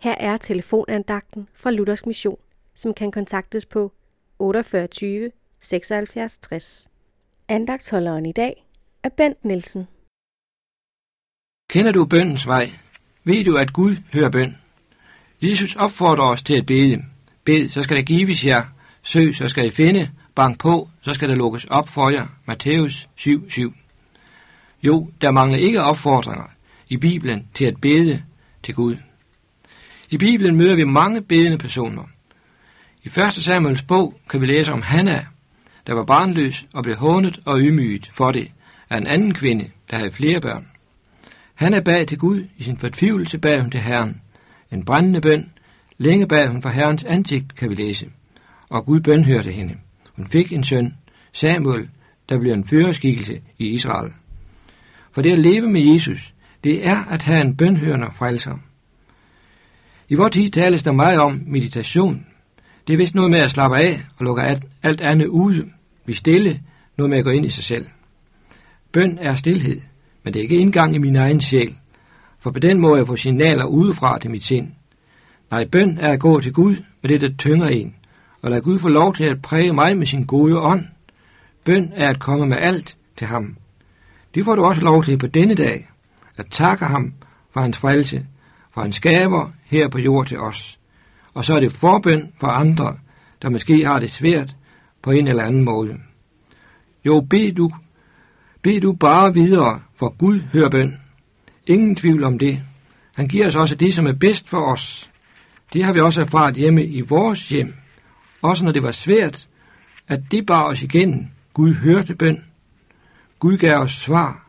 Her er telefonandagten fra Luthers Mission, som kan kontaktes på 48 76 60. Andagtsholderen i dag er Bent Nielsen. Kender du bøndens vej? Ved du, at Gud hører bøn? Jesus opfordrer os til at bede. Bed, så skal der gives jer. Søg, så skal I finde. Bank på, så skal der lukkes op for jer. Matthæus 7:7. Jo, der mangler ikke opfordringer i Bibelen til at bede til Gud. I Bibelen møder vi mange bedende personer. I 1. Samuels bog kan vi læse om Hanna, der var barnløs og blev hånet og ydmyget for det af en anden kvinde, der havde flere børn. Hanna bad til Gud i sin fortvivlelse bad hun til Herren. En brændende bøn. Længe bad hun for Herrens ansigt, kan vi læse. Og Gud bønhørte hende. Hun fik en søn, Samuel, der blev en føreskikkelse i Israel. For det at leve med Jesus, det er at have en bønhørende frelser. I vores tid tales der meget om meditation. Det er vist noget med at slappe af og lukke alt, andet ude. Vi stille, noget med at gå ind i sig selv. Bøn er stillhed, men det er ikke indgang i min egen sjæl, for på den måde jeg få signaler udefra til mit sind. Nej, bøn er at gå til Gud med det, der tynger en, og lade Gud få lov til at præge mig med sin gode ånd. Bøn er at komme med alt til ham. Det får du også lov til på denne dag, at takke ham for hans frelse, for hans gaver her på jord til os. Og så er det forbøn for andre, der måske har det svært på en eller anden måde. Jo, bed du, bed du bare videre, for Gud hører bøn. Ingen tvivl om det. Han giver os også det, som er bedst for os. Det har vi også erfaret hjemme i vores hjem. Også når det var svært, at det bar os igen. Gud hørte bøn. Gud gav os svar.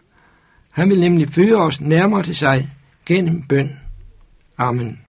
Han vil nemlig føre os nærmere til sig gennem bøn. Amen.